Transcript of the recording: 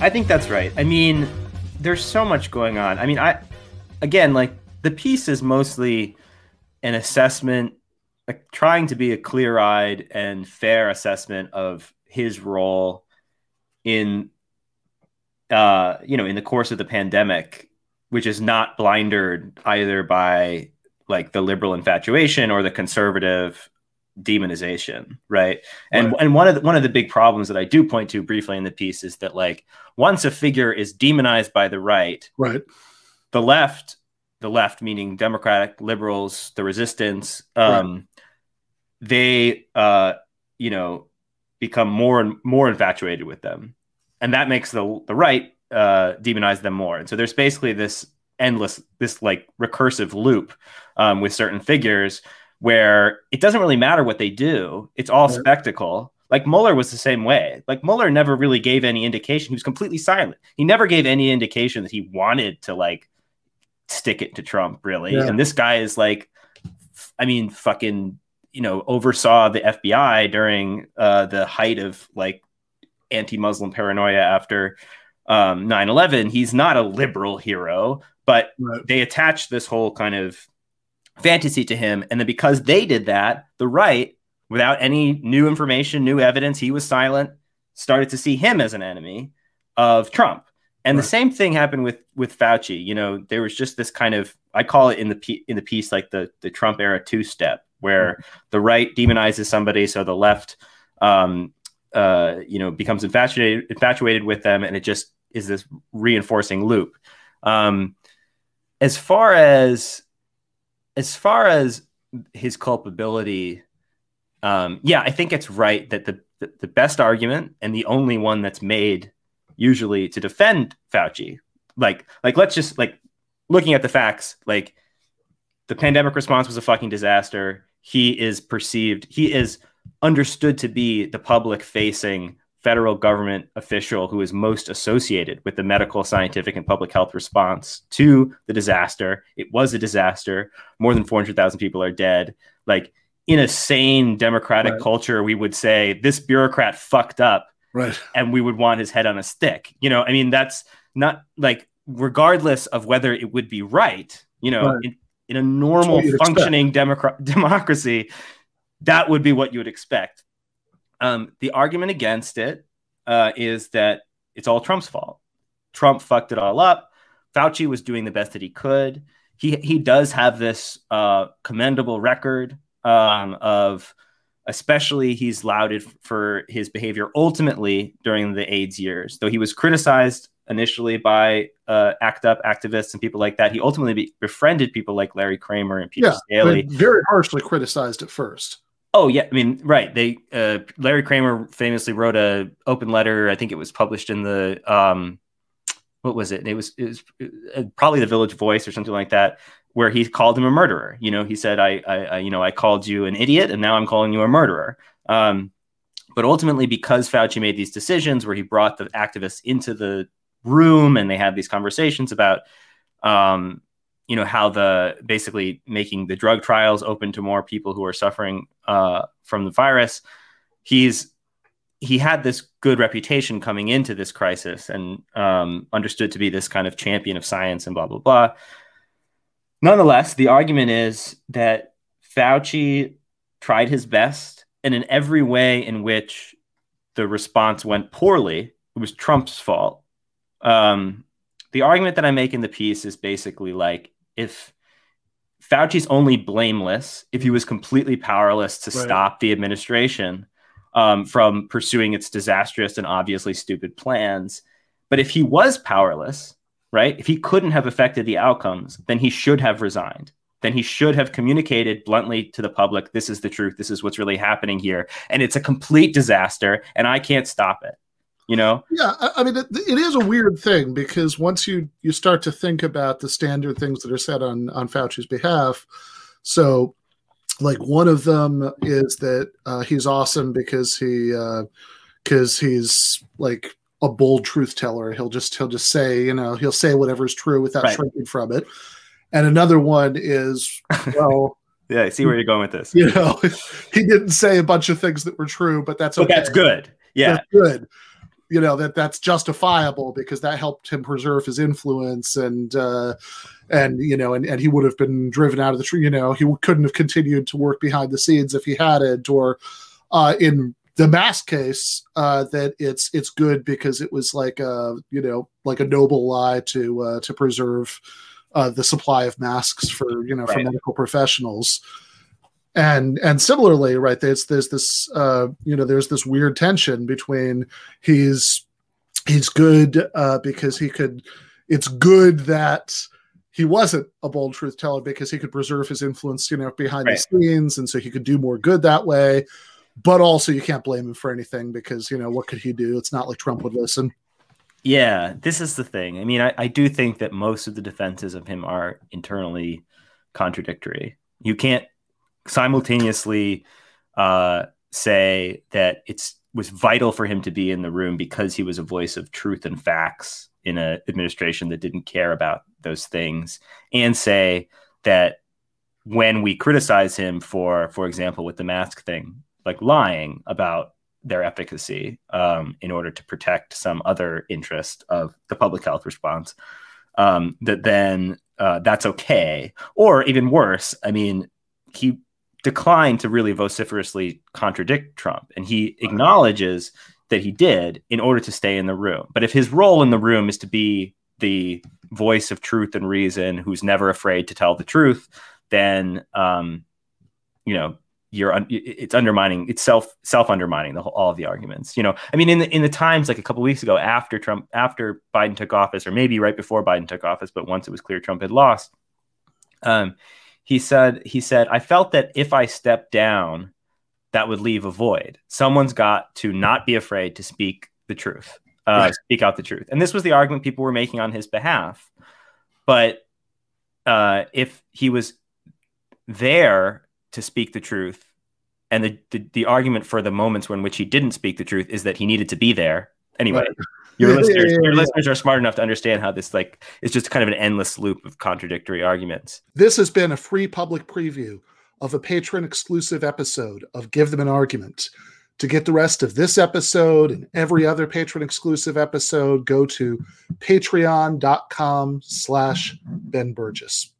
I think that's right. I mean, there's so much going on. I mean, I again, like the piece is mostly an assessment, like trying to be a clear-eyed and fair assessment of his role in, uh, you know, in the course of the pandemic, which is not blindered either by like the liberal infatuation or the conservative demonization right and right. and one of the, one of the big problems that i do point to briefly in the piece is that like once a figure is demonized by the right right the left the left meaning democratic liberals the resistance um right. they uh you know become more and more infatuated with them and that makes the the right uh demonize them more and so there's basically this endless this like recursive loop um, with certain figures where it doesn't really matter what they do. It's all spectacle. Like Mueller was the same way. Like Mueller never really gave any indication. He was completely silent. He never gave any indication that he wanted to like stick it to Trump, really. Yeah. And this guy is like, I mean, fucking, you know, oversaw the FBI during uh, the height of like anti-Muslim paranoia after um, 9/11. He's not a liberal hero, but right. they attach this whole kind of fantasy to him. And then because they did that, the right, without any new information, new evidence, he was silent, started to see him as an enemy of Trump. And right. the same thing happened with with Fauci. You know, there was just this kind of I call it in the in the piece like the the Trump era two step, where mm-hmm. the right demonizes somebody, so the left, um, uh, you know, becomes infatuated infatuated with them, and it just is this reinforcing loop. Um, as far as as far as his culpability, um, yeah, I think it's right that the, the, the best argument and the only one that's made usually to defend Fauci, like like let's just like looking at the facts, like the pandemic response was a fucking disaster. He is perceived, he is understood to be the public facing federal government official who is most associated with the medical, scientific, and public health response to the disaster. It was a disaster. More than 400,000 people are dead. Like in a sane democratic right. culture, we would say this bureaucrat fucked up. Right. And we would want his head on a stick. You know, I mean, that's not like, regardless of whether it would be right, you know, right. in, in, a normal functioning democra- democracy, that would be what you would expect. Um, the argument against it uh, is that it's all Trump's fault. Trump fucked it all up. Fauci was doing the best that he could. He he does have this uh, commendable record um, of, especially he's lauded for his behavior ultimately during the AIDS years, though he was criticized initially by uh, ACT UP activists and people like that. He ultimately be- befriended people like Larry Kramer and Peter yeah, Staley. Very harshly criticized at first. Oh yeah, I mean, right. They uh, Larry Kramer famously wrote a open letter. I think it was published in the um, what was it? It was it was uh, probably the Village Voice or something like that, where he called him a murderer. You know, he said, I, I, I you know, I called you an idiot, and now I'm calling you a murderer." Um, but ultimately, because Fauci made these decisions where he brought the activists into the room and they had these conversations about um, you know how the basically making the drug trials open to more people who are suffering uh, from the virus. He's he had this good reputation coming into this crisis and um, understood to be this kind of champion of science and blah blah blah. Nonetheless, the argument is that Fauci tried his best, and in every way in which the response went poorly, it was Trump's fault. Um, the argument that I make in the piece is basically like if Fauci's only blameless if he was completely powerless to right. stop the administration um, from pursuing its disastrous and obviously stupid plans. But if he was powerless, right, if he couldn't have affected the outcomes, then he should have resigned. Then he should have communicated bluntly to the public this is the truth, this is what's really happening here. And it's a complete disaster, and I can't stop it you know? Yeah i mean it, it is a weird thing because once you you start to think about the standard things that are said on on fauci's behalf so like one of them is that uh, he's awesome because he because uh, he's like a bold truth teller. He'll just he'll just say you know he'll say whatever's true without right. shrinking from it. And another one is well yeah i see where you're going with this. you know he didn't say a bunch of things that were true but that's okay but that's good. Yeah. That's good you know that that's justifiable because that helped him preserve his influence and uh, and you know and, and he would have been driven out of the tree you know he couldn't have continued to work behind the scenes if he hadn't or uh, in the mask case uh, that it's it's good because it was like a you know like a noble lie to uh, to preserve uh, the supply of masks for you know right. for medical professionals and and similarly right there's there's this uh you know there's this weird tension between he's he's good uh because he could it's good that he wasn't a bold truth teller because he could preserve his influence you know behind right. the scenes and so he could do more good that way. But also you can't blame him for anything because you know what could he do? It's not like trump would listen. Yeah this is the thing. I mean i, I do think that most of the defenses of him are internally contradictory. You can't simultaneously uh, say that it's was vital for him to be in the room because he was a voice of truth and facts in an administration that didn't care about those things, and say that when we criticize him for, for example, with the mask thing, like lying about their efficacy um, in order to protect some other interest of the public health response, um, that then uh, that's okay. Or even worse, I mean, he declined to really vociferously contradict Trump. And he acknowledges that he did in order to stay in the room. But if his role in the room is to be the voice of truth and reason, who's never afraid to tell the truth, then um, you know you're un- it's undermining it's self self undermining the whole, all of the arguments. You know, I mean, in the in the times like a couple weeks ago after Trump after Biden took office, or maybe right before Biden took office, but once it was clear Trump had lost. Um, he said he said I felt that if I stepped down, that would leave a void. Someone's got to not be afraid to speak the truth, uh, speak out the truth. And this was the argument people were making on his behalf. But uh, if he was there to speak the truth, and the, the, the argument for the moments when which he didn't speak the truth is that he needed to be there anyway. Your listeners, your listeners are smart enough to understand how this like is just kind of an endless loop of contradictory arguments. This has been a free public preview of a patron exclusive episode of Give Them an Argument. To get the rest of this episode and every other patron exclusive episode, go to patreon.com slash Ben Burgis.